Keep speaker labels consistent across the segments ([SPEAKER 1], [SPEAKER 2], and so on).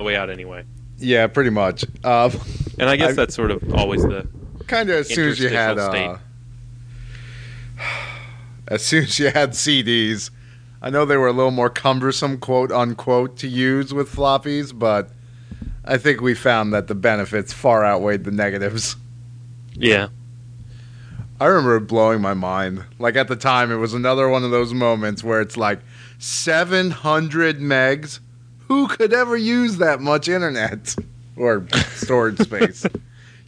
[SPEAKER 1] the way out anyway.
[SPEAKER 2] Yeah, pretty much. Um,
[SPEAKER 1] And I guess
[SPEAKER 2] I-
[SPEAKER 1] that's sort of always the
[SPEAKER 2] kind of as soon as you had uh, as soon as you had CDs. I know they were a little more cumbersome, quote unquote, to use with floppies, but I think we found that the benefits far outweighed the negatives.
[SPEAKER 1] yeah.
[SPEAKER 2] I remember blowing my mind. Like at the time, it was another one of those moments where it's like 700 megs. Who could ever use that much internet or storage space?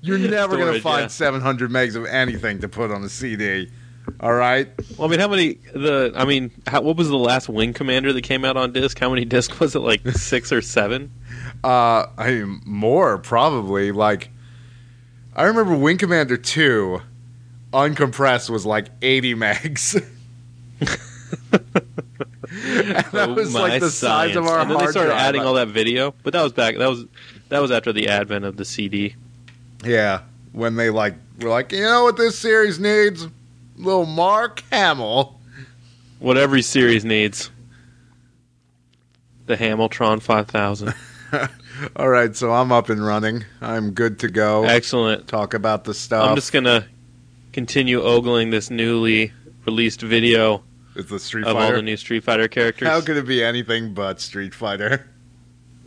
[SPEAKER 2] You're never going to find
[SPEAKER 1] yeah.
[SPEAKER 2] 700 megs of anything to put on a CD. All right.
[SPEAKER 1] Well, I mean, how many? The I mean, how, what was the last Wing Commander that came out on disc? How many discs was it? Like six or seven?
[SPEAKER 2] Uh, I mean, more probably. Like, I remember Wing Commander 2, uncompressed, was like 80 megs. And that
[SPEAKER 1] Oh,
[SPEAKER 2] was like the size of our
[SPEAKER 1] And then they started
[SPEAKER 2] drive.
[SPEAKER 1] adding all that video, but that was back. That was that was after the advent of the CD.
[SPEAKER 2] Yeah, when they like were like, you know what this series needs? Little Mark Hamill.
[SPEAKER 1] What every series needs. The Hamiltron 5000.
[SPEAKER 2] All right, so I'm up and running. I'm good to go.
[SPEAKER 1] Excellent.
[SPEAKER 2] Talk about the stuff.
[SPEAKER 1] I'm just gonna continue ogling this newly released video
[SPEAKER 2] it's the Street
[SPEAKER 1] of all the new Street Fighter characters.
[SPEAKER 2] How could it be anything but Street Fighter?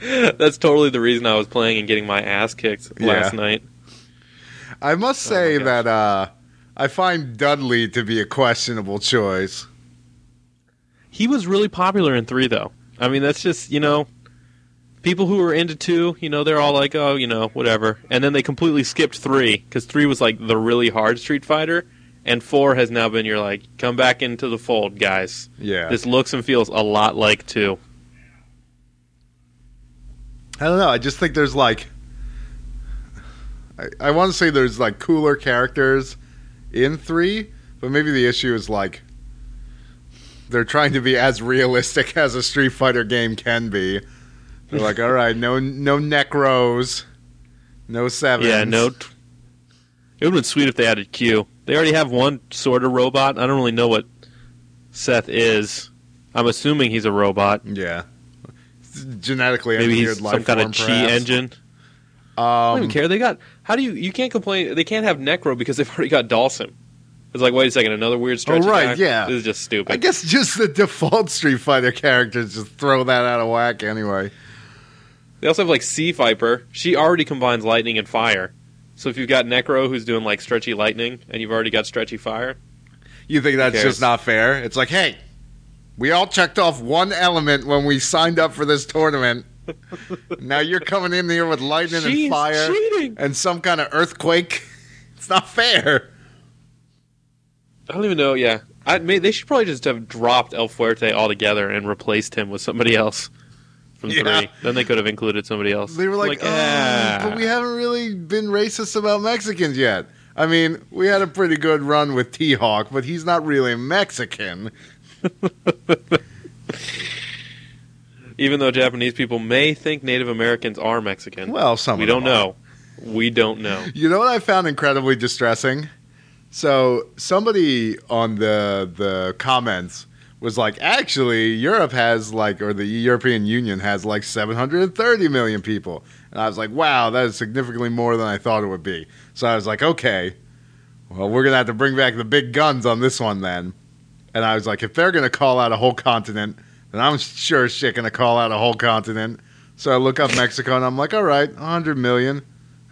[SPEAKER 1] That's totally the reason I was playing and getting my ass kicked last
[SPEAKER 2] Yeah.
[SPEAKER 1] night.
[SPEAKER 2] I must
[SPEAKER 1] Oh
[SPEAKER 2] say
[SPEAKER 1] my
[SPEAKER 2] that uh, I find Dudley to be a questionable choice.
[SPEAKER 1] He was really popular in three, though. I mean, that's just you know, people who were into two, you know, they're all like, oh, you know, whatever, and then they completely skipped three because three was like the really hard Street Fighter, and four has now been your like, come back into the fold, guys.
[SPEAKER 2] Yeah.
[SPEAKER 1] This looks and feels a lot like two.
[SPEAKER 2] I don't know. I just think there's like, I, I want to say there's like cooler characters in three, but maybe the issue is like they're trying to be as realistic as a Street Fighter game can be. They're like, all right, no, no necros, no sevens.
[SPEAKER 1] Yeah, no. T- it would have been sweet if they added Q. They already have one sort of robot. I don't really know what Seth is. I'm assuming he's a robot.
[SPEAKER 2] Yeah, genetically
[SPEAKER 1] Maybe
[SPEAKER 2] engineered
[SPEAKER 1] he's
[SPEAKER 2] life
[SPEAKER 1] some kind of chi
[SPEAKER 2] perhaps.
[SPEAKER 1] engine. I don't
[SPEAKER 2] Um,
[SPEAKER 1] even care. They got how do you you can't complain? They can't have Necro because they've already got Dhalsim. It's like wait a second, another weird stretch.
[SPEAKER 2] Oh, right, yeah.
[SPEAKER 1] This is just stupid.
[SPEAKER 2] I guess just the default Street Fighter characters just throw that out of whack anyway.
[SPEAKER 1] They also have like C. Viper. She already combines lightning and fire. So if you've got Necro who's doing like stretchy lightning and you've already got stretchy fire,
[SPEAKER 2] You think that's just not fair? It's like, hey, we all checked off one element when we signed up for this tournament. now you're coming in here with lightning and fire
[SPEAKER 1] cheating.
[SPEAKER 2] and some kind of earthquake. It's not fair.
[SPEAKER 1] I don't even know. Yeah, I may, they should probably just have dropped El Fuerte altogether and replaced him with somebody else from
[SPEAKER 2] Yeah.
[SPEAKER 1] three. Then they could have included somebody else.
[SPEAKER 2] They were like, "Oh,
[SPEAKER 1] ah.
[SPEAKER 2] but we haven't really been racist about Mexicans yet. I mean, we had a pretty good run with T Hawk, but he's not really Mexican.
[SPEAKER 1] even though Japanese people may think Native Americans are Mexican.
[SPEAKER 2] Well, some
[SPEAKER 1] we don't
[SPEAKER 2] are.
[SPEAKER 1] know. We don't know.
[SPEAKER 2] You know what I found incredibly distressing? So somebody on the the comments was like, actually, Europe has like, or the European Union has like 730 million people, and I was like, wow, that is significantly more than I thought it would be. So I was like, okay, well, we're gonna have to bring back the big guns on this one then. And I was like, if they're gonna call out a whole continent, then I'm sure shit gonna call out a whole continent. So I look up Mexico, and I'm like, all right, 100 million.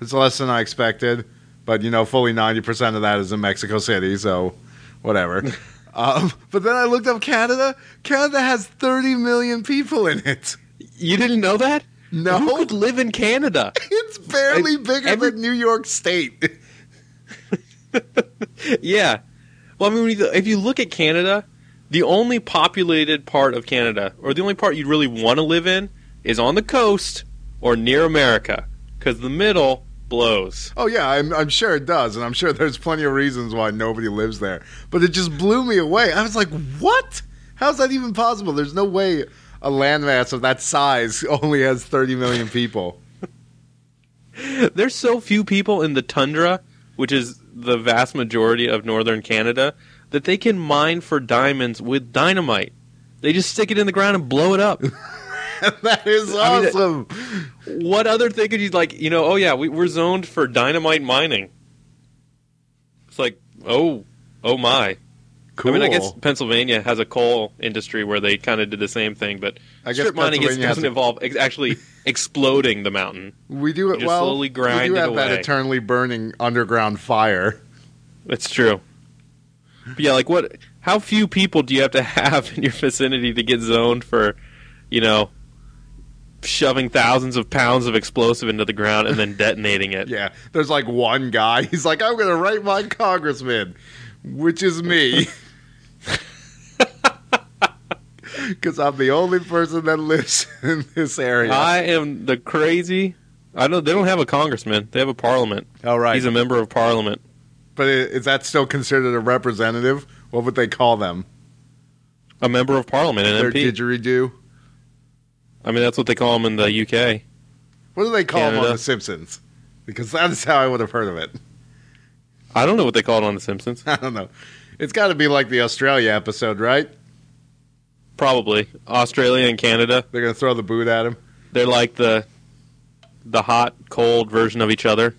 [SPEAKER 2] It's less than I expected, but you know, fully ninety percent of that is in Mexico City, so whatever. um, but then I looked up Canada. Canada has thirty million people in it.
[SPEAKER 1] You didn't know that?
[SPEAKER 2] No.
[SPEAKER 1] Who could live in Canada?
[SPEAKER 2] it's barely
[SPEAKER 1] I-
[SPEAKER 2] bigger
[SPEAKER 1] every-
[SPEAKER 2] than New York State.
[SPEAKER 1] yeah. Well, I mean, if you look at Canada, the only populated part of Canada, or the only part you'd really want to live in, is on the coast or near America, because the middle blows.
[SPEAKER 2] oh yeah, I'm, I'm sure it does, and I'm sure there's plenty of reasons why nobody lives there. But it just blew me away. I was like, what? How's that even possible? There's no way a landmass of that size only has thirty million people.
[SPEAKER 1] There's so few people in the tundra, which is the vast majority of northern Canada, that they can mine for diamonds with dynamite. They just stick it in the ground and blow it up.
[SPEAKER 2] that is
[SPEAKER 1] I mean,
[SPEAKER 2] awesome.
[SPEAKER 1] What other thing could you like? You know, oh yeah, we, we're zoned for dynamite mining. It's like, oh, oh my.
[SPEAKER 2] cool.
[SPEAKER 1] I mean, I guess Pennsylvania has a coal industry where they kind of did the same thing, but
[SPEAKER 2] I guess
[SPEAKER 1] strip mining is, doesn't
[SPEAKER 2] a-
[SPEAKER 1] involve ex- actually exploding the mountain.
[SPEAKER 2] we do it well.
[SPEAKER 1] slowly
[SPEAKER 2] we do have that eternally burning underground fire.
[SPEAKER 1] That's true. But yeah, like what? How few people do you have to have in your vicinity to get zoned for, you know, shoving thousands of pounds of explosive into the ground and then detonating it?
[SPEAKER 2] Yeah, there's like one guy. He's like, I'm gonna write my congressman, which is me, because I'm the only person that lives in this area.
[SPEAKER 1] I am the crazy. I know they don't have a congressman; they have a parliament.
[SPEAKER 2] All right,
[SPEAKER 1] He's a member of parliament.
[SPEAKER 2] but is that still considered a representative? What would they call them?
[SPEAKER 1] A member of parliament, an
[SPEAKER 2] Their
[SPEAKER 1] MP.
[SPEAKER 2] didgeridoo.
[SPEAKER 1] I mean, that's what they call them in the UK.
[SPEAKER 2] What do they call them on The Simpsons? Because that is how I would have heard of it.
[SPEAKER 1] I don't know what they call it on The Simpsons.
[SPEAKER 2] I don't know. It's got to be like the Australia episode, right?
[SPEAKER 1] Probably Australia and Canada.
[SPEAKER 2] They're gonna throw the boot at him.
[SPEAKER 1] They're like the the hot, cold version of each other.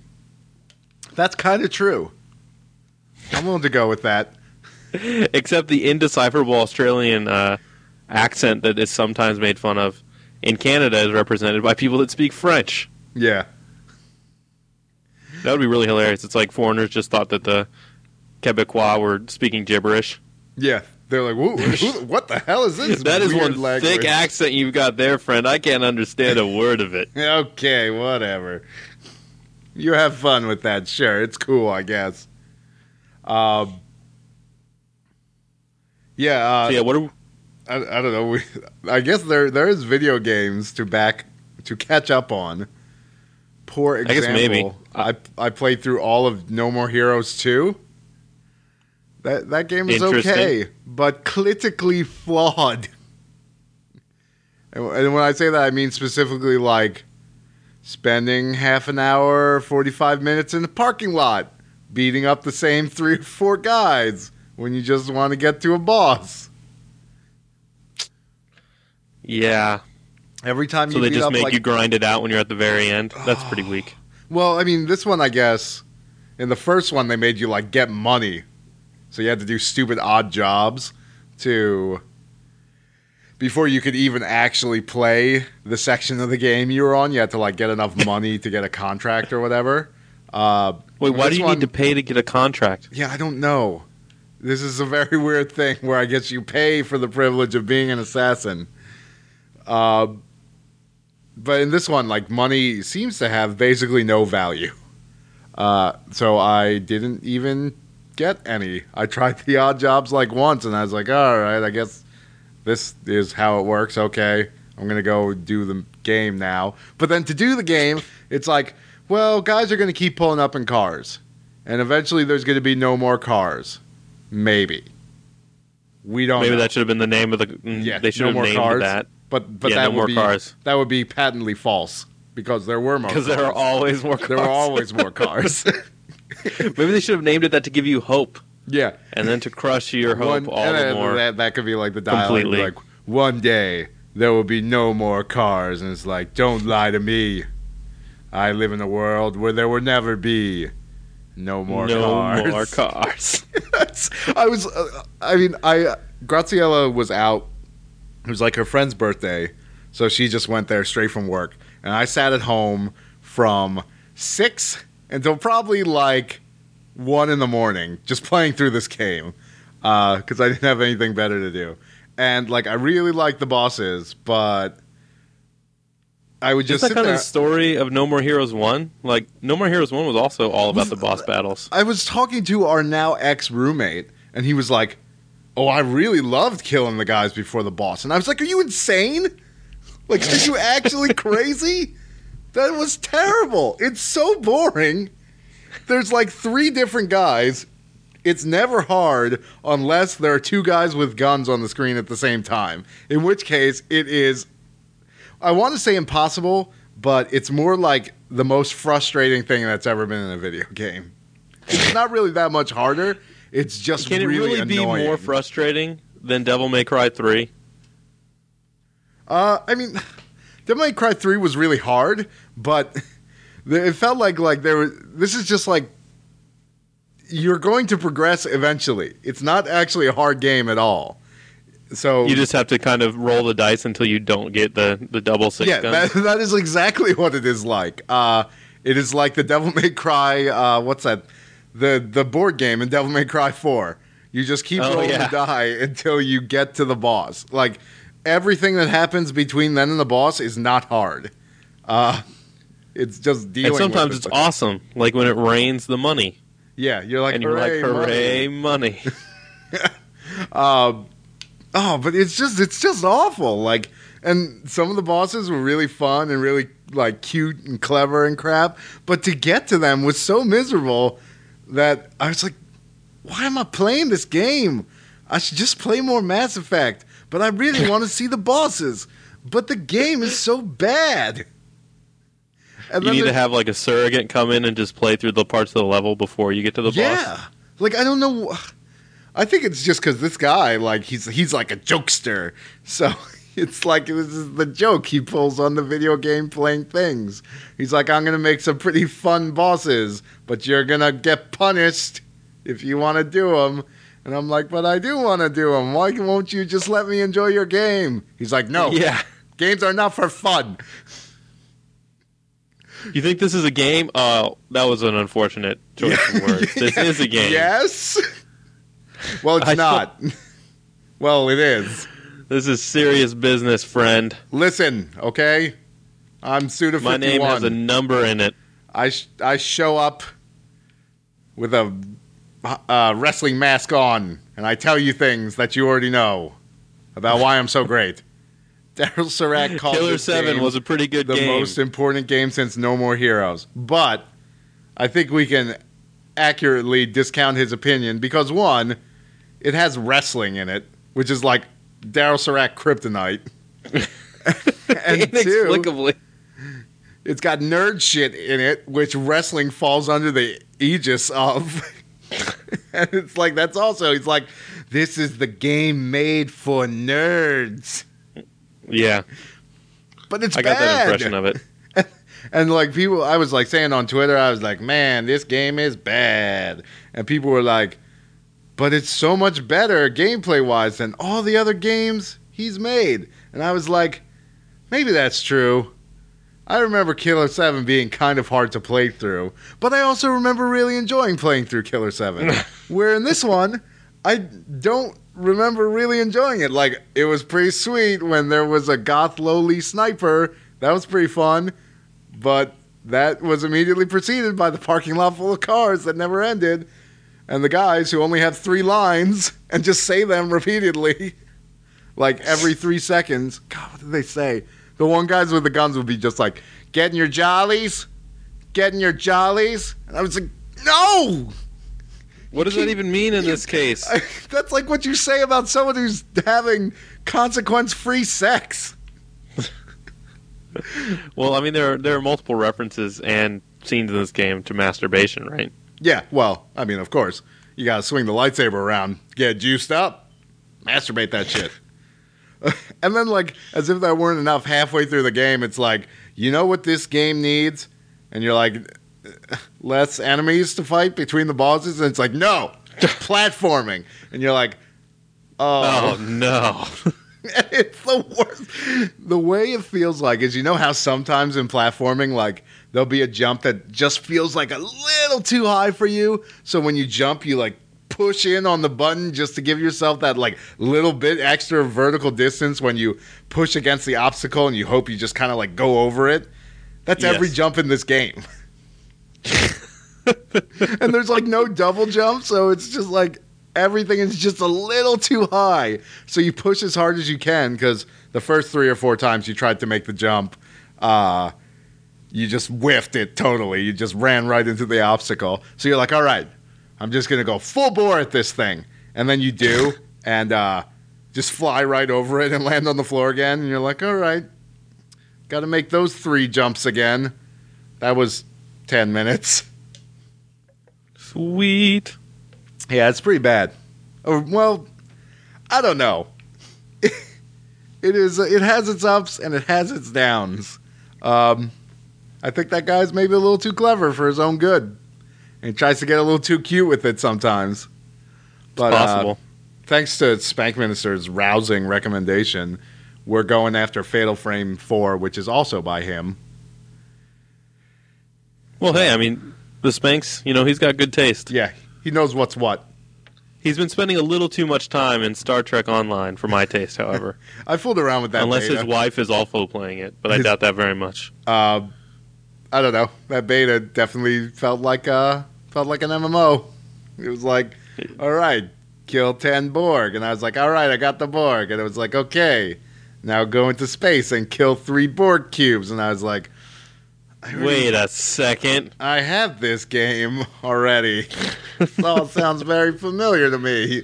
[SPEAKER 2] That's kind of true. I'm willing to go with that.
[SPEAKER 1] Except the indecipherable Australian uh, accent that is sometimes made fun of in Canada is represented by people that speak French.
[SPEAKER 2] Yeah.
[SPEAKER 1] That would be really hilarious. It's like foreigners just thought that the Quebecois were speaking gibberish.
[SPEAKER 2] Yeah, they're like, "Whoa, who- what the hell is this?"
[SPEAKER 1] That is one
[SPEAKER 2] language?
[SPEAKER 1] thick accent you've got there, friend. I can't understand a word of it.
[SPEAKER 2] Okay, whatever. You have fun with that, sure. It's cool, I guess. Um, yeah, uh,
[SPEAKER 1] So yeah, what are
[SPEAKER 2] I, I don't know. We, I guess there there is video games to back to catch up on. Poor
[SPEAKER 1] guess
[SPEAKER 2] example.
[SPEAKER 1] maybe.
[SPEAKER 2] I I played through all of No More Heroes two. That that game is okay, but critically flawed. And, and when I say that, I mean specifically like spending half an hour, forty five minutes in the parking lot, beating up the same three or four guys when you just want to get to a boss.
[SPEAKER 1] Yeah?
[SPEAKER 2] Every time
[SPEAKER 1] So they just
[SPEAKER 2] up
[SPEAKER 1] make
[SPEAKER 2] like
[SPEAKER 1] you grind it out when you're at the very end. That's pretty weak.
[SPEAKER 2] well, I mean, this one I guess in the first one they made you like get money, so you had to do stupid odd jobs to before you could even actually play the section of the game you were on. You had to like get enough money to get a contract or whatever. Uh,
[SPEAKER 1] Wait, why do you
[SPEAKER 2] one-
[SPEAKER 1] need to pay to get a contract?
[SPEAKER 2] Yeah, I don't know. This is a very weird thing where I guess you pay for the privilege of being an assassin. Uh, but in this one, like money seems to have basically no value. Uh, so I didn't even get any. I tried the odd jobs like once, and I was like, all right, I guess this is how it works. Okay, I'm gonna go do the game now. But then to do the game, it's like, well, guys are gonna keep pulling up in cars, and eventually there's gonna be no more cars. Maybe. We don't.
[SPEAKER 1] Maybe
[SPEAKER 2] know.
[SPEAKER 1] that should have been the name of the. mm,
[SPEAKER 2] Yeah,
[SPEAKER 1] they should
[SPEAKER 2] no
[SPEAKER 1] have
[SPEAKER 2] more
[SPEAKER 1] named
[SPEAKER 2] cars.
[SPEAKER 1] that
[SPEAKER 2] But but
[SPEAKER 1] Yeah,
[SPEAKER 2] that
[SPEAKER 1] no
[SPEAKER 2] would be
[SPEAKER 1] cars.
[SPEAKER 2] that would be patently false because there were more.
[SPEAKER 1] because there are always more cars.
[SPEAKER 2] there were always more cars.
[SPEAKER 1] Maybe they should have named it that to give you hope,
[SPEAKER 2] yeah.
[SPEAKER 1] and then to crush your hope
[SPEAKER 2] One-
[SPEAKER 1] all
[SPEAKER 2] and
[SPEAKER 1] the more.
[SPEAKER 2] That, that could be like the dialogue.
[SPEAKER 1] Completely.
[SPEAKER 2] Like one day there will be no more cars, and it's like, don't lie to me. I live in a world where there will never be no more
[SPEAKER 1] no
[SPEAKER 2] cars.
[SPEAKER 1] more cars.
[SPEAKER 2] I was, uh, I mean, I Graciela was out. It was like her friend's birthday, so she just went there straight from work, and I sat at home from six until probably like one in the morning, just playing through this game uh, because I didn't have anything better to do. And like, I really liked the bosses, but I would
[SPEAKER 1] Just
[SPEAKER 2] just
[SPEAKER 1] that
[SPEAKER 2] sit
[SPEAKER 1] kind
[SPEAKER 2] there.
[SPEAKER 1] of the story of No More Heroes One. Like No More Heroes One was also all about the boss battles.
[SPEAKER 2] I was talking to our now ex roommate, and he was like, "Oh, I really loved killing the guys before the boss." And I was like, "Are you insane? Like, are you actually crazy? That was terrible. It's so boring. There's like three different guys. It's never hard unless there are two guys with guns on the screen at the same time. In which case, it is. I want to say impossible, but it's more like the most frustrating thing that's ever been in a video game. It's not really that much harder. It's just
[SPEAKER 1] Can it
[SPEAKER 2] really,
[SPEAKER 1] really be more frustrating than Devil May Cry Three?
[SPEAKER 2] Uh, I mean, Devil May Cry Three was really hard, but it felt like like there was. This is just like you're going to progress eventually. It's not actually a hard game at all. So
[SPEAKER 1] You just have to kind of roll the dice until you don't get the, the double six
[SPEAKER 2] yeah, that, that is exactly what it is like. Uh, it is like the Devil May Cry. Uh, what's that? The the board game in Devil May Cry Four. You just keep
[SPEAKER 1] Oh,
[SPEAKER 2] rolling
[SPEAKER 1] yeah.
[SPEAKER 2] the die until you get to the boss. Like everything that happens between then and the boss is not hard. Uh, it's just dealing.
[SPEAKER 1] and sometimes it's awesome, like when it rains the money,
[SPEAKER 2] Yeah, you're like
[SPEAKER 1] and you're like,
[SPEAKER 2] hooray, money."
[SPEAKER 1] money.
[SPEAKER 2] Um, oh, but it's just it's just awful. Like, and some of the bosses were really fun and really like cute and clever and crap. But to get to them was so miserable that I was like, why am I playing this game? I should just play more Mass Effect. But I really want to see the bosses. But the game is so bad. And
[SPEAKER 1] you need to have like a surrogate come in and just play through the parts of the level before you get to the
[SPEAKER 2] yeah.
[SPEAKER 1] boss. Yeah.
[SPEAKER 2] Like I don't know. I think it's just because this guy, like he's he's like a jokester, so it's like this is the joke he pulls on the video game playing things. He's like, I'm gonna make some pretty fun bosses, but you're gonna get punished if you want to do them. And I'm like, but I do want to do them. Why won't you just let me enjoy your game? He's like, no,
[SPEAKER 1] Yeah.
[SPEAKER 2] games are not for fun.
[SPEAKER 1] You think this is a game? Oh, that was an unfortunate choice of words. This is a game.
[SPEAKER 2] Yes. Well, it's
[SPEAKER 1] I
[SPEAKER 2] not. well, it is.
[SPEAKER 1] This is serious business, friend.
[SPEAKER 2] Listen, okay? I'm Suda
[SPEAKER 1] My name has a number in it.
[SPEAKER 2] I sh- I show up with a uh, wrestling mask on, and I tell you things that you already know about why I'm so great. Daryl Surat called
[SPEAKER 1] Killer Seven was a pretty good game
[SPEAKER 2] the
[SPEAKER 1] game.
[SPEAKER 2] most important game since No More Heroes, but I think we can accurately discount his opinion because one, it has wrestling in it, which is like Daryl Surat kryptonite. and two,
[SPEAKER 1] Inexplicably.
[SPEAKER 2] it's got nerd shit in it, which wrestling falls under the aegis of. and it's like that's also he's like, this is the game made for nerds,
[SPEAKER 1] Yeah,
[SPEAKER 2] but it's
[SPEAKER 1] I got that impression of it.
[SPEAKER 2] And like people, I was like saying on Twitter, I was like, man, this game is bad, and people were like, but it's so much better gameplay wise than all the other games he's made, and I was like, maybe that's true. I remember Killer 7 being kind of hard to play through, but I also remember really enjoying playing through Killer 7. Where in this one, I don't remember really enjoying it. Like, it was pretty sweet when there was a goth lowly sniper. That was pretty fun, but that was immediately preceded by the parking lot full of cars that never ended, and the guys who only have three lines and just say them repeatedly, like every three seconds. God, what did they say? The one guys with the guns would be just like, "Getting your jollies, getting your jollies," and I was like, "No."
[SPEAKER 1] What does that even mean in this case?
[SPEAKER 2] That's like what you say about someone who's having consequence-free sex.
[SPEAKER 1] Well, I mean, there are, there are multiple references and scenes in this game to masturbation, right?
[SPEAKER 2] Yeah, well, I mean, of course, you gotta swing the lightsaber around, get juiced up, masturbate that shit. and then, like, as if that weren't enough, halfway through the game, it's like, you know what this game needs? And you're like, less enemies to fight between the bosses? And it's like, no, platforming. And you're like,
[SPEAKER 1] Oh,
[SPEAKER 2] oh,
[SPEAKER 1] no.
[SPEAKER 2] it's the worst. The way it feels like is, you know how sometimes in platforming, like there'll be a jump that just feels like a little too high for you. So when you jump, you like push in on the button just to give yourself that like little bit extra vertical distance when you push against the obstacle and you hope you just kind of like go over it. That's every jump in this game. and there's like no double jump, so it's just like everything is just a little too high. So you push as hard as you can because the first three or four times you tried to make the jump, uh, you just whiffed it totally. You just ran right into the obstacle. So you're like, all right, I'm just gonna go full bore at this thing, and then you do, and uh, just fly right over it and land on the floor again. And you're like, all right, got to make those three jumps again. That was ten minutes.
[SPEAKER 1] Sweet.
[SPEAKER 2] Yeah, it's pretty bad. Or well, I don't know. It is. It has its ups and it has its downs. Um, I think that guy's maybe a little too clever for his own good, and he tries to get a little too cute with it sometimes. But uh,
[SPEAKER 1] Possible.
[SPEAKER 2] thanks to Spank Minister's rousing recommendation, we're going after Fatal Frame 4, which is also by him.
[SPEAKER 1] well, hey, I mean, the Spanks, you know, he's got good taste.
[SPEAKER 2] Yeah, he knows what's what.
[SPEAKER 1] He's been spending a little too much time in Star Trek Online for my taste, however.
[SPEAKER 2] I fooled around with that.
[SPEAKER 1] Unless
[SPEAKER 2] beta.
[SPEAKER 1] his wife is also playing it, but I doubt that very much.
[SPEAKER 2] Uh, I don't know. That beta definitely felt like uh felt like an MMO. It was like, all right, kill ten Borg, and I was like, all right, I got the Borg, and it was like, okay, now go into space and kill three Borg cubes, and I was like, I already-
[SPEAKER 1] Wait a second.
[SPEAKER 2] I have this game already. this all sounds very familiar to me.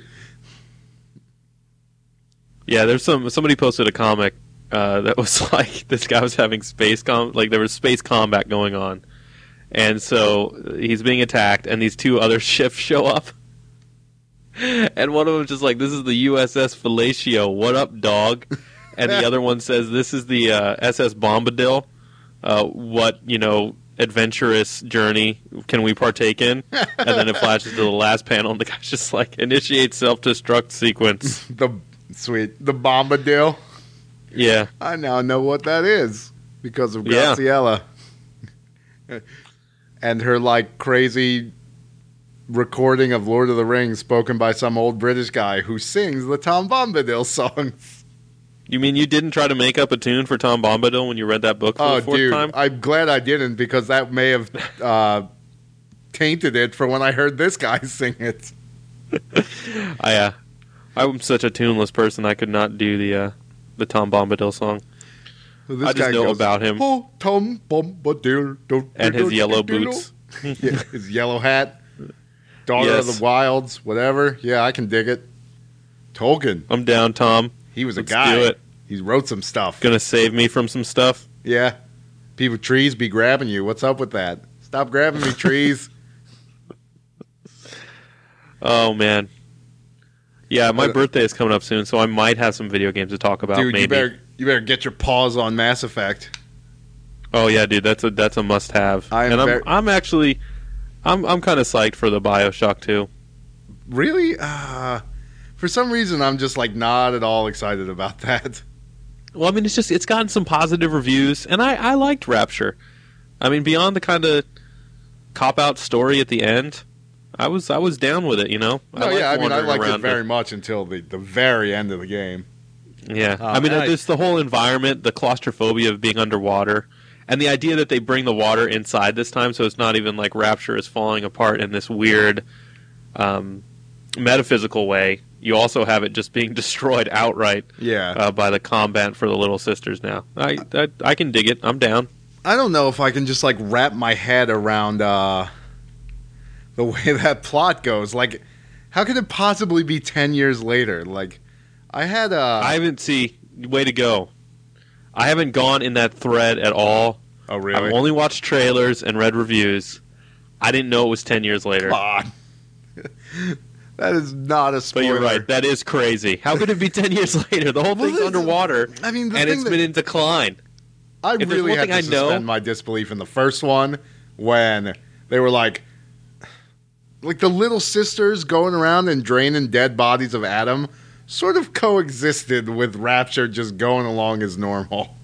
[SPEAKER 1] Yeah, there's some somebody posted a comic uh, that was like this guy was having space com like there was space combat going on, and so he's being attacked, and these two other ships show up, and one of them just like this is the USS Fellatio, what up, dog? And the other one says this is the uh, SS Bombadil, uh, what you know adventurous journey can we partake in? And then it flashes to the last panel, and the guy's just like initiate self destruct sequence.
[SPEAKER 2] The sweet the Bombadil.
[SPEAKER 1] Yeah.
[SPEAKER 2] I now know what that is because of
[SPEAKER 1] Yeah.
[SPEAKER 2] Graciela. and her like crazy recording of Lord of the Rings spoken by some old British guy who sings the Tom Bombadil songs.
[SPEAKER 1] You mean you didn't try to make up a tune for Tom Bombadil when you read that book for
[SPEAKER 2] Oh,
[SPEAKER 1] the fourth
[SPEAKER 2] dude,
[SPEAKER 1] time?
[SPEAKER 2] I'm glad I didn't because that may have uh, tainted it for when I heard this guy sing it.
[SPEAKER 1] I, uh, I'm such a tuneless person. I could not do the uh, the Tom Bombadil song
[SPEAKER 2] This
[SPEAKER 1] I just
[SPEAKER 2] guy
[SPEAKER 1] know about him.
[SPEAKER 2] Oh, Tom Bombadil, do-
[SPEAKER 1] and his yellow boots.
[SPEAKER 2] Yeah, his yellow hat, daughter of the wilds, whatever. Yeah, I can dig it. Tolkien,
[SPEAKER 1] I'm down, Tom.
[SPEAKER 2] he was a
[SPEAKER 1] Let's
[SPEAKER 2] guy.
[SPEAKER 1] do it.
[SPEAKER 2] He wrote some stuff.
[SPEAKER 1] Gonna save me from some stuff.
[SPEAKER 2] Yeah, people trees be grabbing you. What's up with that? Stop grabbing me, trees.
[SPEAKER 1] Oh man. Yeah, my
[SPEAKER 2] Uh,
[SPEAKER 1] birthday is coming up soon, so I might have some video games to talk about.
[SPEAKER 2] dude.
[SPEAKER 1] maybe.
[SPEAKER 2] You better you better get your paws on Mass Effect.
[SPEAKER 1] Oh yeah, dude, that's a that's a must have.
[SPEAKER 2] I am
[SPEAKER 1] and I'm
[SPEAKER 2] very-
[SPEAKER 1] I'm actually I'm I'm kind of psyched for the BioShock 2.
[SPEAKER 2] Really? Uh, for some reason, I'm just like not at all excited about that.
[SPEAKER 1] Well, I mean, it's just it's gotten some positive reviews, and I I liked Rapture. I mean, beyond the kind of cop out story at the end, I was I was down with it. You know.
[SPEAKER 2] No,
[SPEAKER 1] liked
[SPEAKER 2] yeah, I mean, I
[SPEAKER 1] wandering
[SPEAKER 2] liked it
[SPEAKER 1] around
[SPEAKER 2] very much until the, the very end of the game.
[SPEAKER 1] Yeah,
[SPEAKER 2] Uh,
[SPEAKER 1] I mean,
[SPEAKER 2] and I-
[SPEAKER 1] just the whole environment, the claustrophobia of being underwater, and the idea that they bring the water inside this time, so it's not even like Rapture is falling apart in this weird um, metaphysical way. You also have it just being destroyed outright
[SPEAKER 2] Yeah.
[SPEAKER 1] uh, by the combat for the Little Sisters. Now, I, I I can dig it. I'm down.
[SPEAKER 2] I don't know if I can just like wrap my head around uh, the way that plot goes. Like, how could it possibly be ten years later? Like, I had a.
[SPEAKER 1] I haven't see. Way to go! I haven't gone in that thread at all.
[SPEAKER 2] oh really?
[SPEAKER 1] I've only watched trailers and read reviews. I didn't know it was ten years later.
[SPEAKER 2] That is not a spoiler.
[SPEAKER 1] But you're right. That is crazy. How could it be ten years later? The whole
[SPEAKER 2] Well,
[SPEAKER 1] thing's underwater,
[SPEAKER 2] I mean,
[SPEAKER 1] and it's
[SPEAKER 2] that-
[SPEAKER 1] been in decline.
[SPEAKER 2] I
[SPEAKER 1] If
[SPEAKER 2] really had to
[SPEAKER 1] I know-
[SPEAKER 2] suspend my disbelief in the first one when they were like, like the little sisters going around and draining dead bodies of Adam, sort of coexisted with Rapture just going along as normal.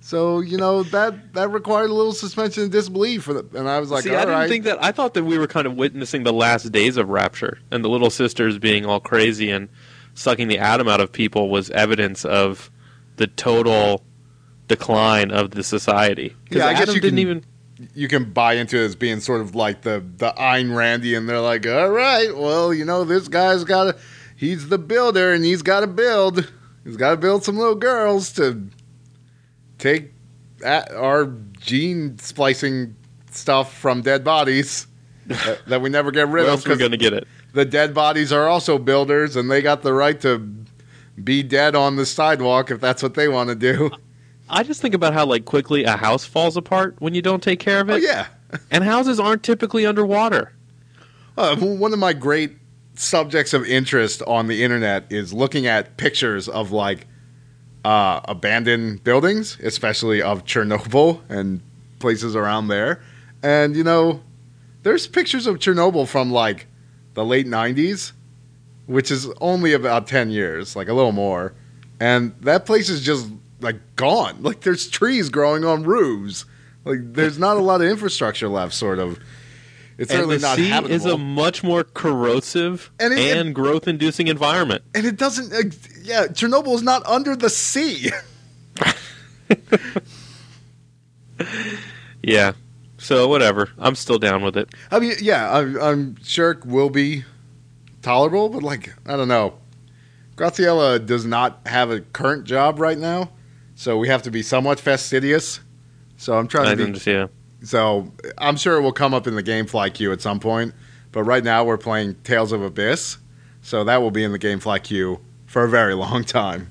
[SPEAKER 2] so you know that that required a little suspension of disbelief, for the, and I was like,
[SPEAKER 1] See, I didn't
[SPEAKER 2] right.
[SPEAKER 1] think that. I thought that we were kind of witnessing the last days of Rapture, and the little sisters being all crazy and sucking the Adam out of people was evidence of the total decline of the society.
[SPEAKER 2] Yeah, I guess
[SPEAKER 1] Adam
[SPEAKER 2] you
[SPEAKER 1] didn't
[SPEAKER 2] can-
[SPEAKER 1] even.
[SPEAKER 2] You can buy into it as being sort of like the the Ayn Randy, and they're like, all right, well, you know, this guy's got to, he's the builder, and he's got to build, he's got to build some little girls to take our gene splicing stuff from dead bodies that, that we never get rid of
[SPEAKER 1] going to get it?
[SPEAKER 2] the dead bodies are also builders, and they got the right to be dead on the sidewalk if that's what they want to do.
[SPEAKER 1] I just think about how like quickly a house falls apart when you don't take care of it.
[SPEAKER 2] Oh yeah.
[SPEAKER 1] And houses aren't typically underwater.
[SPEAKER 2] Uh, one of my great subjects of interest on the internet is looking at pictures of like uh, abandoned buildings, especially of Chernobyl and places around there. And you know, there's pictures of Chernobyl from like the late 90s, which is only about 10 years, like a little more. And that place is just like gone. Like there's trees growing on roofs. Like there's not a lot of infrastructure left sort of. It's
[SPEAKER 1] and
[SPEAKER 2] certainly
[SPEAKER 1] the
[SPEAKER 2] not
[SPEAKER 1] sea
[SPEAKER 2] habitable.
[SPEAKER 1] is a much more corrosive
[SPEAKER 2] And
[SPEAKER 1] and,
[SPEAKER 2] it-
[SPEAKER 1] growth-inducing environment.
[SPEAKER 2] and it doesn't uh, yeah, Chernobyl is not under the sea.
[SPEAKER 1] Yeah. So whatever. I'm still down with it.
[SPEAKER 2] I mean, yeah, I'm, I'm sure it will be tolerable, but like, I don't know. Graziella does not have a current job right now, so we have to be somewhat fastidious. So I'm trying
[SPEAKER 1] I
[SPEAKER 2] to be. So I'm sure it will come up in the GameFly queue at some point. But right now we're playing Tales of Abyss, so that will be in the GameFly queue for a very long time.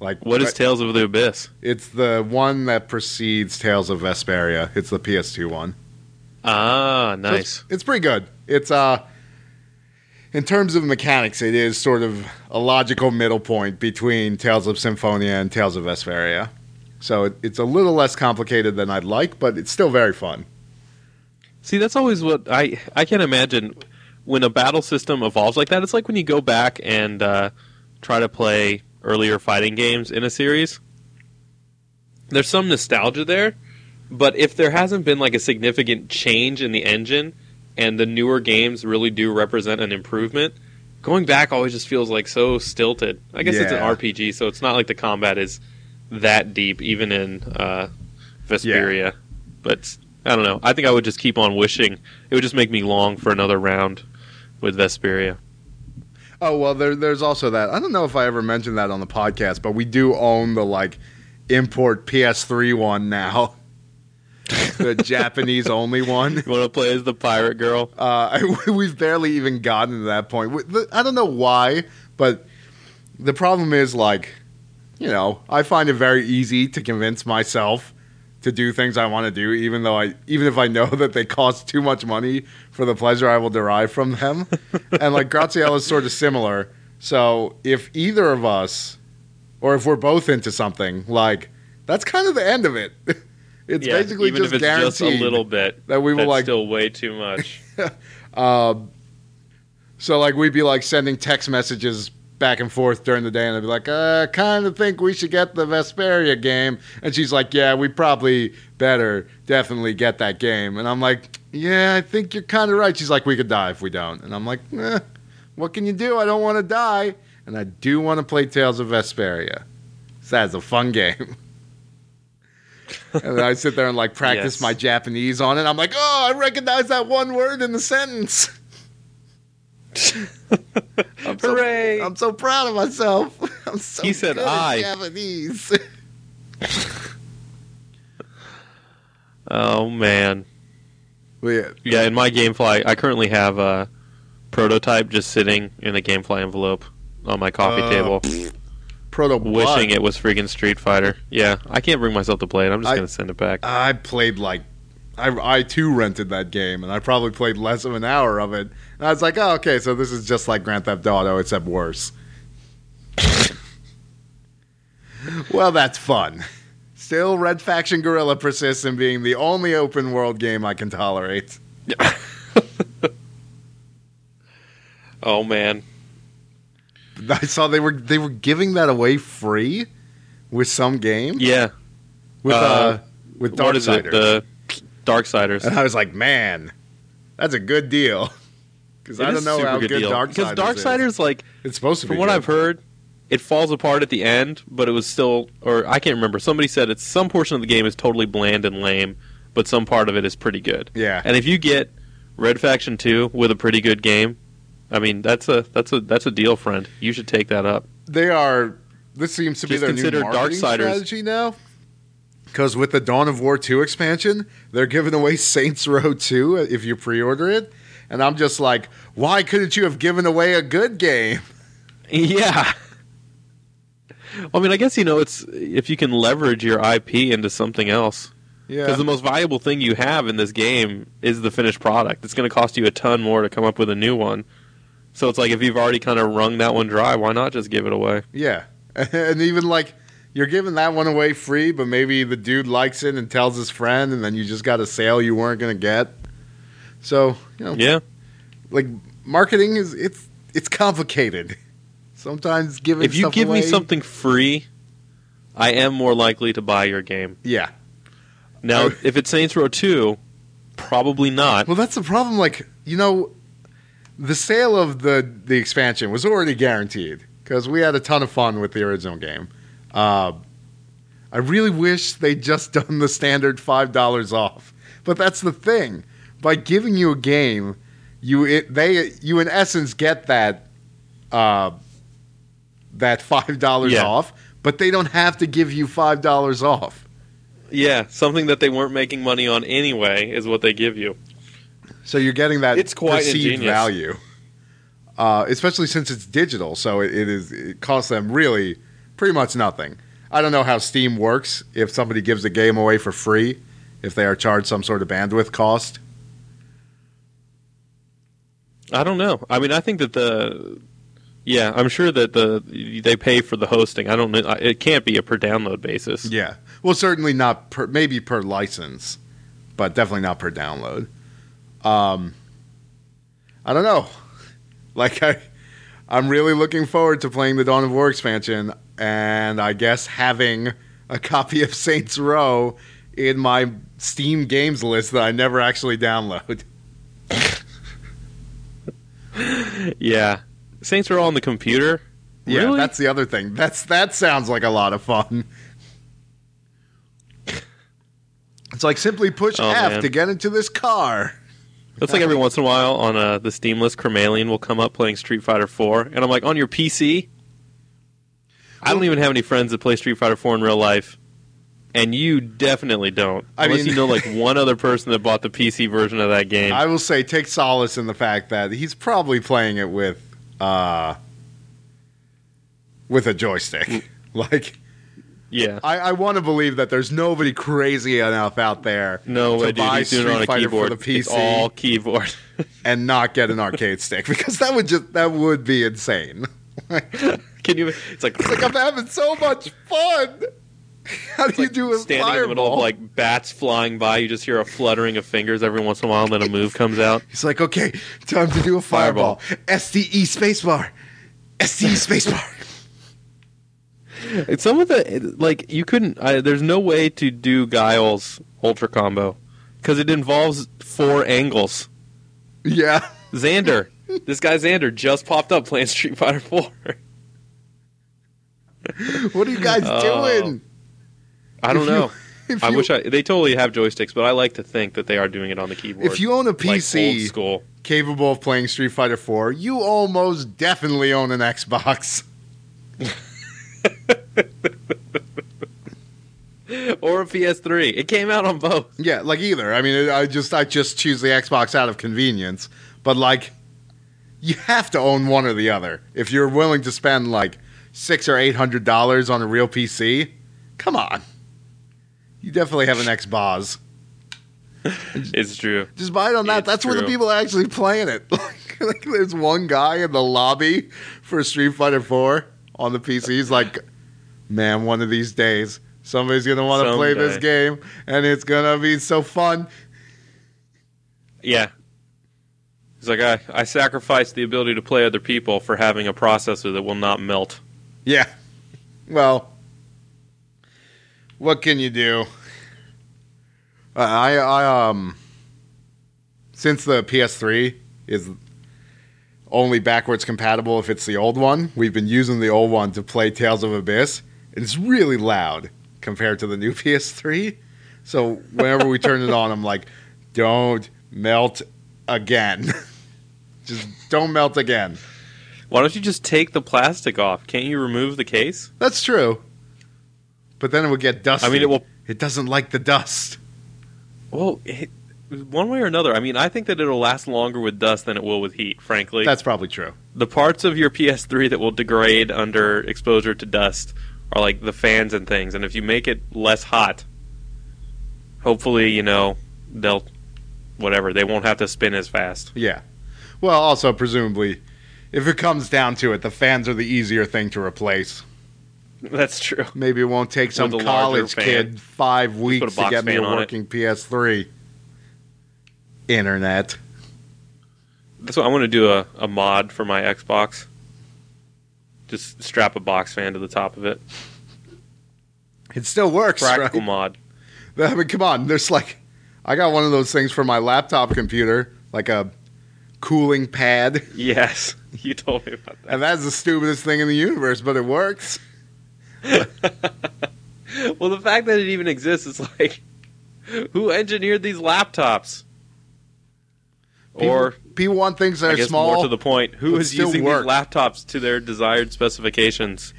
[SPEAKER 2] Like
[SPEAKER 1] What is Tales of the Abyss?
[SPEAKER 2] It's the one that precedes Tales of Vesperia. It's the PS2 one.
[SPEAKER 1] Ah,
[SPEAKER 2] So
[SPEAKER 1] nice.
[SPEAKER 2] It's, it's pretty good. It's uh in terms of mechanics, it is sort of a logical middle point between Tales of Symphonia and Tales of Vesperia. So it, it's a little less complicated than I'd like, but it's still very fun.
[SPEAKER 1] See, that's always what I I can't imagine when a battle system evolves like that. It's like when you go back and uh, try to play earlier fighting games in a series. There's some nostalgia there, but if there hasn't been like a significant change in the engine and the newer games really do represent an improvement, going back always just feels like so stilted. I guess it's an RPG, so it's not like the combat is that deep, even in uh, Vesperia. But I don't know. I think I would just keep on wishing. It would just make me long for another round with Vesperia.
[SPEAKER 2] Oh well, there, there's also that. I don't know if I ever mentioned that on the podcast, but we do own the like import PS3 one now, the Japanese only one.
[SPEAKER 1] You want to play as the pirate girl?
[SPEAKER 2] Uh, I, we've barely even gotten to that point. I don't know why, but the problem is like, you know, I find it very easy to convince myself to do things I want to do, even though I, even if I know that they cost too much money for the pleasure I will derive from them. and like Graziella is sort of similar. So if either of us, or if we're both into something, like that's kind of the end of it. It's
[SPEAKER 1] yeah,
[SPEAKER 2] basically
[SPEAKER 1] even
[SPEAKER 2] just
[SPEAKER 1] if it's just a little bit.
[SPEAKER 2] that we will like
[SPEAKER 1] still way too much.
[SPEAKER 2] Um, so like we'd be like sending text messages back and forth during the day, and I'd be like, "I kind of think we should get the Vesperia game," and she's like, "Yeah, we probably better definitely get that game," and I'm like, "Yeah, I think you're kind of right." She's like, "We could die if we don't," and I'm like, eh, "What can you do? I don't want to die, and I do want to play Tales of Vesperia. So that's a fun game." And I sit there and like practice
[SPEAKER 1] Yes.
[SPEAKER 2] my Japanese on it. I'm like, oh, I recognize that one word in the sentence. I'm so,
[SPEAKER 1] Hooray!
[SPEAKER 2] I'm so proud of myself. I'm so
[SPEAKER 1] He said I.
[SPEAKER 2] Japanese.
[SPEAKER 1] oh man.
[SPEAKER 2] Well, yeah.
[SPEAKER 1] Yeah, in my GameFly, I currently have a prototype just sitting in a GameFly envelope on my coffee
[SPEAKER 2] Uh,
[SPEAKER 1] table,
[SPEAKER 2] Proto
[SPEAKER 1] wishing it was freaking Street Fighter. Yeah, I can't bring myself to play it. I'm just
[SPEAKER 2] I-
[SPEAKER 1] gonna send it back.
[SPEAKER 2] I played like I, I too rented that game, and I probably played less of an hour of it. And I was like, oh, okay, so this is just like Grand Theft Auto, except worse. well, that's fun. Still, Red Faction Guerrilla persists in being the only open world game I can tolerate.
[SPEAKER 1] oh man,
[SPEAKER 2] I saw they were they were giving that away free with some game
[SPEAKER 1] yeah.
[SPEAKER 2] with uh,
[SPEAKER 1] Uh,
[SPEAKER 2] with
[SPEAKER 1] what is it? The Darksiders.
[SPEAKER 2] And I was like, man, that's a good deal. Because I don't know how
[SPEAKER 1] good
[SPEAKER 2] good. Darksiders
[SPEAKER 1] because
[SPEAKER 2] is.
[SPEAKER 1] Darksiders, like
[SPEAKER 2] It's supposed to be.
[SPEAKER 1] from what
[SPEAKER 2] good.
[SPEAKER 1] I've heard, it falls apart at the end, but it was still, or I can't remember. Somebody said it's some portion of the game is totally bland and lame, but some part of it is pretty good.
[SPEAKER 2] Yeah.
[SPEAKER 1] And if you get Red Faction Two with a pretty good game, I mean that's a that's a that's a deal, friend. You should take that up.
[SPEAKER 2] they are. This seems to be
[SPEAKER 1] Just
[SPEAKER 2] their
[SPEAKER 1] consider
[SPEAKER 2] new marketing
[SPEAKER 1] Darksiders-
[SPEAKER 2] strategy now. Because with the Dawn of War 2 expansion, they're giving away Saints Row 2 uh, if you pre-order it. And I'm just like, why couldn't you have given away a good game?
[SPEAKER 1] Yeah. I mean, I guess you know it's if you can leverage your IP into something else.
[SPEAKER 2] Yeah.
[SPEAKER 1] Because the most valuable thing you have in this game is the finished product. It's going to cost you a ton more to come up with a new one. So it's like if you've already kind of wrung that one dry, why not just give it away?
[SPEAKER 2] Yeah, and even like you're giving that one away free, but maybe the dude likes it and tells his friend, and then you just got a sale you weren't gonna get. So you know,
[SPEAKER 1] Yeah.
[SPEAKER 2] like marketing is it's it's complicated. Sometimes giving
[SPEAKER 1] If you give me something free, I am more likely to buy your game.
[SPEAKER 2] yeah.
[SPEAKER 1] Now, if it's Saints Row 2, probably not.
[SPEAKER 2] Well, that's the problem. Like you know, the sale of the the expansion was already guaranteed because we had a ton of fun with the original game. Uh, I really wish they'd just done the standard five dollars off, but that's the thing. By giving you a game, you it, they you in essence get that uh, that five dollars
[SPEAKER 1] Yeah.
[SPEAKER 2] off, but they don't have to give you five dollars off.
[SPEAKER 1] Yeah, something that they weren't making money on anyway is what they give you.
[SPEAKER 2] So you're getting that
[SPEAKER 1] It's quite
[SPEAKER 2] perceived
[SPEAKER 1] ingenious.
[SPEAKER 2] value, uh, especially since it's digital. So it, it is it costs them really pretty much nothing. I don't know how Steam works. If somebody gives a game away for free, if they are charged some sort of bandwidth cost.
[SPEAKER 1] I don't know. I mean, I think that the yeah, I'm sure that the they pay for the hosting. I don't know. It can't be a per download basis.
[SPEAKER 2] Yeah. Well, certainly not per maybe per license, but definitely not per download. Um, I don't know. Like I, I'm really looking forward to playing the Dawn of War expansion, and I guess having a copy of Saints Row in my Steam games list that I never actually download.
[SPEAKER 1] Yeah, Saints all on the computer.
[SPEAKER 2] Yeah,
[SPEAKER 1] really?
[SPEAKER 2] that's the other thing. That's that sounds like a lot of fun. It's like simply push
[SPEAKER 1] Oh,
[SPEAKER 2] F
[SPEAKER 1] man.
[SPEAKER 2] to get into this car.
[SPEAKER 1] That's like every once in a while on uh, the Steam list, will come up playing Street Fighter 4, and I'm like, on your PC? I don't even have any friends that play Street Fighter 4 in real life, and you definitely don't.
[SPEAKER 2] I
[SPEAKER 1] Unless
[SPEAKER 2] mean-
[SPEAKER 1] you know like one other person that bought the PC version of that game.
[SPEAKER 2] I will say, take solace in the fact that he's probably playing it with, uh, with a joystick. like,
[SPEAKER 1] yeah.
[SPEAKER 2] I, I want to believe that there's nobody crazy enough out there
[SPEAKER 1] No,
[SPEAKER 2] to
[SPEAKER 1] dude,
[SPEAKER 2] buy
[SPEAKER 1] he's doing it
[SPEAKER 2] Street
[SPEAKER 1] on a
[SPEAKER 2] Fighter
[SPEAKER 1] keyboard.
[SPEAKER 2] for the PC
[SPEAKER 1] It's all keyboard.
[SPEAKER 2] and not get an arcade stick because that would just that would be insane. like,
[SPEAKER 1] Can you? It's like,
[SPEAKER 2] it's like I'm having so much fun. How do you do a
[SPEAKER 1] standing in the middle of
[SPEAKER 2] fireball?
[SPEAKER 1] like bats flying by. You just hear a fluttering of fingers every once in a while, and then a move comes out.
[SPEAKER 2] He's like, okay, time to do a fireball. SDE spacebar. SDE spacebar.
[SPEAKER 1] It's some of the like you couldn't. I, there's no way to do Guile's ultra combo because it involves four angles.
[SPEAKER 2] yeah.
[SPEAKER 1] Xander, this guy Xander just popped up playing Street Fighter Four.
[SPEAKER 2] What are you guys
[SPEAKER 1] Oh.
[SPEAKER 2] doing?
[SPEAKER 1] I don't
[SPEAKER 2] If you-
[SPEAKER 1] know. I wish I. They totally have joysticks, but I like to think that they are doing it on the keyboard.
[SPEAKER 2] If you own a PC
[SPEAKER 1] school.
[SPEAKER 2] capable of playing Street Fighter 4, you almost definitely own an Xbox.
[SPEAKER 1] or a PS3. It came out on both.
[SPEAKER 2] Yeah, like either. I mean, I just I just choose the Xbox out of convenience, but like you have to own one or the other. If you're willing to spend like 6 or 800 dollars on a real PC, come on. You definitely have an Xbox.
[SPEAKER 1] It's true.
[SPEAKER 2] Just buy it on that.
[SPEAKER 1] It's
[SPEAKER 2] That's where the people are actually playing it. Like, like there's one guy in the lobby for Street Fighter 4 on the PC. He's like, man, one of these days somebody's gonna want to play this game, and it's gonna be so fun.
[SPEAKER 1] Yeah. He's like, I, I sacrificed the ability to play other people for having a processor that will not melt.
[SPEAKER 2] Yeah. Well, what can you do? I I um since the PS3 is only backwards compatible if it's the old one, we've been using the old one to play Tales of Abyss. and It's really loud compared to the new PS3. So whenever we turn it on, I'm like, "Don't melt again. Just don't melt again."
[SPEAKER 1] Why don't you just take the plastic off? Can't you remove the case?
[SPEAKER 2] That's true. But then it would get dusty.
[SPEAKER 1] I mean, it will.
[SPEAKER 2] It doesn't like the dust.
[SPEAKER 1] Well, it, one way or another. I mean, I think that it'll last longer with dust than it will with heat. Frankly,
[SPEAKER 2] That's probably true.
[SPEAKER 1] the parts of your PS3 that will degrade under exposure to dust are like the fans and things. And if you make it less hot, hopefully, you know, they'll whatever they won't have to spin as fast.
[SPEAKER 2] Yeah. Well, also presumably, if it comes down to it, the fans are the easier thing to replace.
[SPEAKER 1] That's true.
[SPEAKER 2] Maybe it won't take some
[SPEAKER 1] With a larger
[SPEAKER 2] college
[SPEAKER 1] fan.
[SPEAKER 2] kid five weeks to get me a
[SPEAKER 1] on it.
[SPEAKER 2] working PS3. Internet.
[SPEAKER 1] That's what I want to do a, a mod for my Xbox. Just strap a box fan to the top of it.
[SPEAKER 2] It still works,
[SPEAKER 1] Practical
[SPEAKER 2] right?
[SPEAKER 1] mod.
[SPEAKER 2] I mean, come on. There's like, I got one of those things for my laptop computer, like a cooling pad,
[SPEAKER 1] Yes, you told me about that.
[SPEAKER 2] and that's the stupidest thing in the universe, but it works.
[SPEAKER 1] well, the fact that it even exists is like, who engineered these laptops? Or
[SPEAKER 2] people, want things that
[SPEAKER 1] I
[SPEAKER 2] are
[SPEAKER 1] guess
[SPEAKER 2] small.
[SPEAKER 1] more to the point, who is using
[SPEAKER 2] work.
[SPEAKER 1] these laptops to their desired specifications?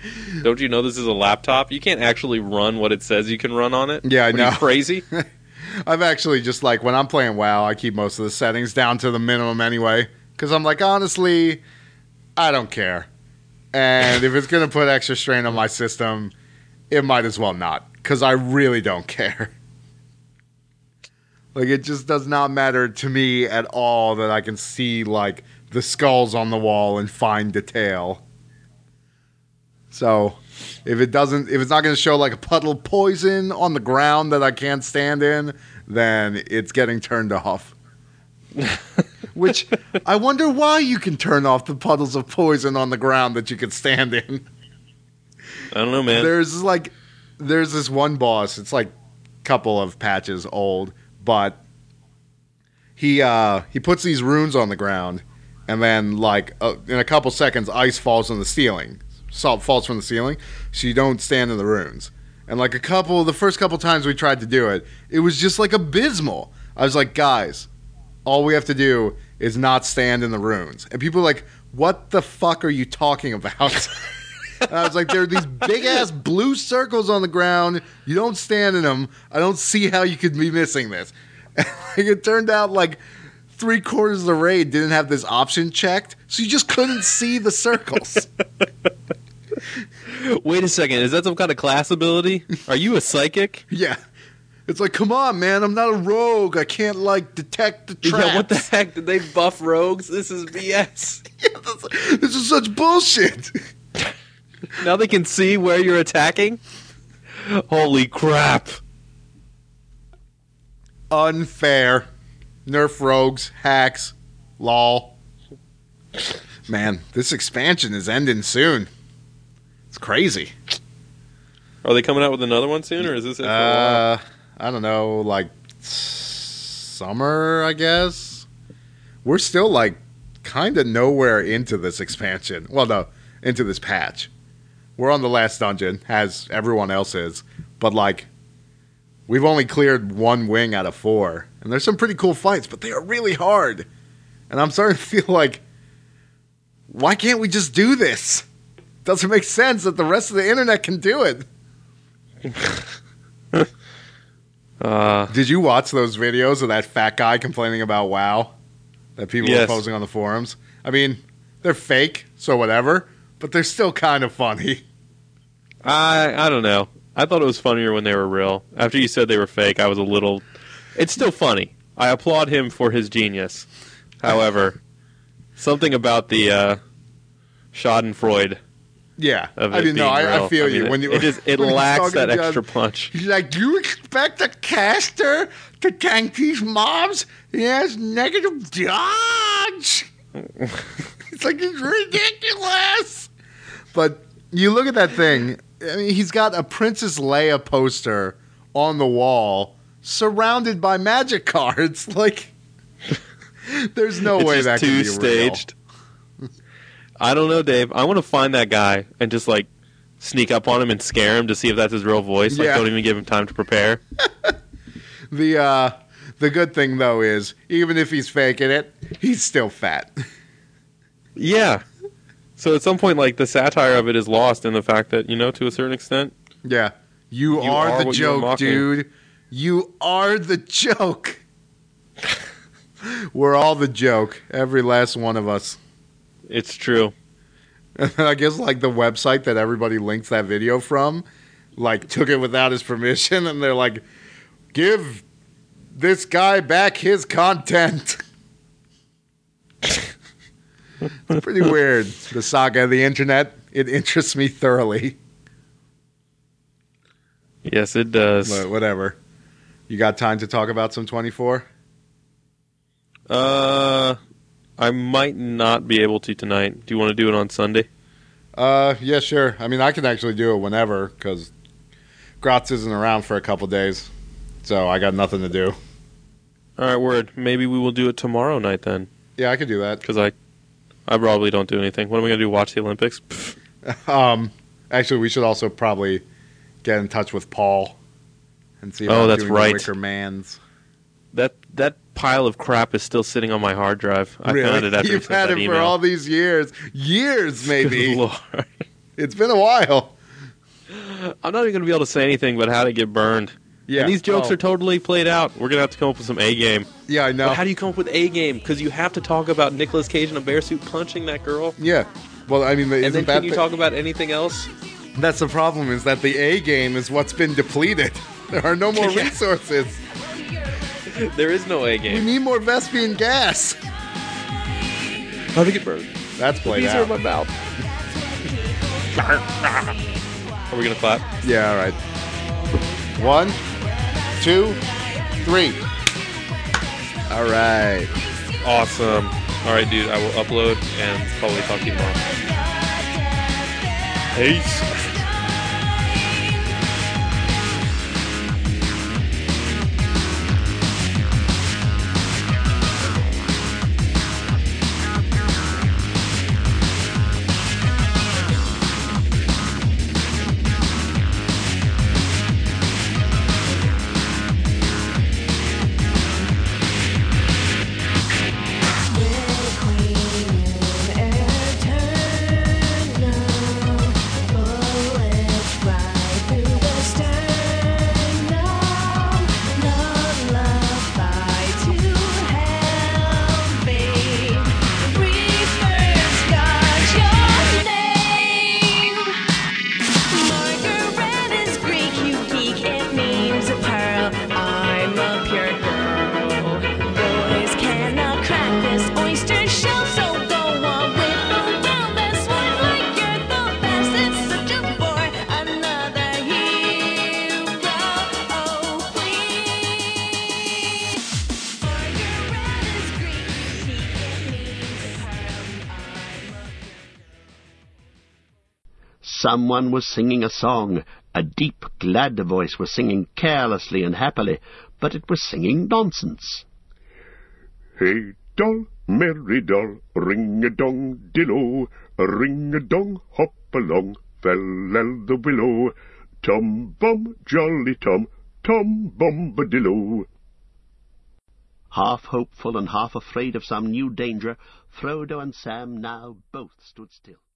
[SPEAKER 1] Don't you know this is a laptop? You can't actually run what it says you can run on it.
[SPEAKER 2] Yeah, I
[SPEAKER 1] What are you,
[SPEAKER 2] know.
[SPEAKER 1] crazy.
[SPEAKER 2] I've actually just like when I'm playing WoW, I keep most of the settings down to the minimum anyway, because I'm like, honestly, I don't care. And if it's gonna put extra strain on my system, it might as well not, because I really don't care. Like it just does not matter to me at all that I can see like the skulls on the wall in fine detail. So if it doesn't if it's not going to show like a puddle of poison on the ground that I can't stand in, then it's getting turned off. Which I wonder why you can turn off the puddles of poison on the ground that you can stand in.
[SPEAKER 1] I don't know, man.
[SPEAKER 2] There's like there's this one boss, it's like a couple of patches old, but he uh he puts these runes on the ground and then like uh, in a couple seconds ice falls on the ceiling. Salt falls from the ceiling, so you don't stand in the runes. And like a couple the first couple times we tried to do it, it was just like abysmal. I was like, "Guys, all we have to do is not stand in the runes." And people like, "What the fuck are you talking about?" And I was like, there are these big ass blue circles on the ground. You don't stand in them. I don't see how you could be missing this. And it turned out like three quarters of the raid didn't have this option checked, so you just couldn't see the circles.
[SPEAKER 1] Wait a second. Is that some kind of class ability? Are you a psychic?
[SPEAKER 2] yeah. It's like, come on, man. I'm not a rogue. I can't like detect the traps.
[SPEAKER 1] Yeah, what the heck? Did they buff rogues? This is BS.
[SPEAKER 2] Yeah, this, this is such bullshit.
[SPEAKER 1] Now they can see where you're attacking? Holy crap.
[SPEAKER 2] Unfair. Nerf rogues, hacks, lol. Man, this expansion is ending soon. It's crazy.
[SPEAKER 1] Are they coming out with another one soon, or is this it for a while?
[SPEAKER 2] Uh, I don't know, like summer, I guess. We're still like kind of nowhere into this expansion. Well, no, into this patch. We're on the last dungeon, as everyone else is, but like we've only cleared one wing out of four, and there's some pretty cool fights, but they are really hard. And I'm starting to feel like, why can't we just do this? Doesn't make sense that the rest of the internet can do it.
[SPEAKER 1] Uh,
[SPEAKER 2] Did you watch those videos of that fat guy complaining about WoW that people
[SPEAKER 1] Yes.
[SPEAKER 2] were posting on the forums? I mean, they're fake, so whatever, but they're still kind of funny.
[SPEAKER 1] I I don't know. I thought it was funnier when they were real. After you said they were fake, I was a little. It's still funny. I applaud him for his genius. However, something about the uh, Schadenfreude
[SPEAKER 2] Yeah,
[SPEAKER 1] of
[SPEAKER 2] I mean, no, I, I feel
[SPEAKER 1] I mean,
[SPEAKER 2] you
[SPEAKER 1] it,
[SPEAKER 2] when you
[SPEAKER 1] it just it lacks that
[SPEAKER 2] to John,
[SPEAKER 1] extra punch.
[SPEAKER 2] He's like, "Do you expect a caster to tank these mobs? He has negative dodge." it's like it's ridiculous. But you look at that thing. I mean, he's got a Princess Leia poster on the wall, surrounded by magic cards. Like, there's no
[SPEAKER 1] it's
[SPEAKER 2] way that
[SPEAKER 1] too
[SPEAKER 2] can be
[SPEAKER 1] staged. I don't know, Dave. I want to find that guy and just like sneak up on him and scare him to see if that's his real voice. Like,
[SPEAKER 2] Yeah.
[SPEAKER 1] don't even give him time to prepare.
[SPEAKER 2] The uh, the good thing though is, even if he's faking it, he's still fat.
[SPEAKER 1] Yeah. So at some point, like the satire of it is lost in the fact that you know, to a certain extent,
[SPEAKER 2] Yeah. You,
[SPEAKER 1] You
[SPEAKER 2] are,
[SPEAKER 1] are
[SPEAKER 2] the
[SPEAKER 1] what you are
[SPEAKER 2] joke, dude. You are the joke. We're all the joke. Every last one of us.
[SPEAKER 1] it's true.
[SPEAKER 2] I guess like the website that everybody links that video from, like took it without his permission and they're like, give this guy back his content. it's pretty weird. The saga of the internet. It interests me thoroughly.
[SPEAKER 3] Yes, it does.
[SPEAKER 2] But whatever. You got time to talk about some 24?
[SPEAKER 3] Uh, I might not be able to tonight. Do you want to do it on Sunday?
[SPEAKER 2] Uh, yeah, sure. I mean, I can actually do it whenever because Gratz isn't around for a couple days, so I got nothing to do.
[SPEAKER 3] All right, word. Maybe we will do it tomorrow night then,
[SPEAKER 2] Yeah, I could do that.
[SPEAKER 3] because I, I probably don't do anything. What am I gonna do? Watch the Olympics?
[SPEAKER 2] Um, actually, we should also probably get in touch with Paul and see.
[SPEAKER 3] Oh, that's
[SPEAKER 2] doing
[SPEAKER 3] right.
[SPEAKER 2] The Wicker Man's.
[SPEAKER 3] That that pile of crap is still sitting on my hard drive. I found it after you
[SPEAKER 2] You've had it for all these years, years maybe.
[SPEAKER 3] Good Lord.
[SPEAKER 2] it's been a while.
[SPEAKER 3] I'm not even gonna be able to say anything but how to get burned.
[SPEAKER 2] Yeah,
[SPEAKER 3] And these jokes
[SPEAKER 2] Oh,
[SPEAKER 3] are totally played out. We're gonna have to come up with some A game.
[SPEAKER 2] Yeah, I know.
[SPEAKER 3] But how do you come up with A game? Because you have to talk about Nicolas Cage in a bear suit punching that girl.
[SPEAKER 2] yeah. Well, I mean,
[SPEAKER 3] And
[SPEAKER 2] isn't
[SPEAKER 3] then can you
[SPEAKER 2] the-
[SPEAKER 3] talk about anything else?
[SPEAKER 2] that's the problem? Is that the A game is what's been depleted. There are no more
[SPEAKER 3] Yeah.
[SPEAKER 2] resources.
[SPEAKER 3] There is no A game.
[SPEAKER 2] We need more Vespene gas.
[SPEAKER 3] How to get burned?
[SPEAKER 2] That's played
[SPEAKER 3] Bees are in my mouth. Are we gonna clap?
[SPEAKER 2] Yeah, all right. One, two, three. All right.
[SPEAKER 3] Awesome. All right, dude. I will upload and probably talk to you tomorrow. Peace.
[SPEAKER 4] Someone was singing a song. A deep, glad voice was singing carelessly and happily, but it was singing nonsense.
[SPEAKER 5] Hey doll, merry doll, ring a dong dillo, ring a dong hop along, fell the willow, tom bum jolly tom, tom bombadillo.
[SPEAKER 4] Half hopeful and half afraid of some new danger, Frodo and Sam now both stood still.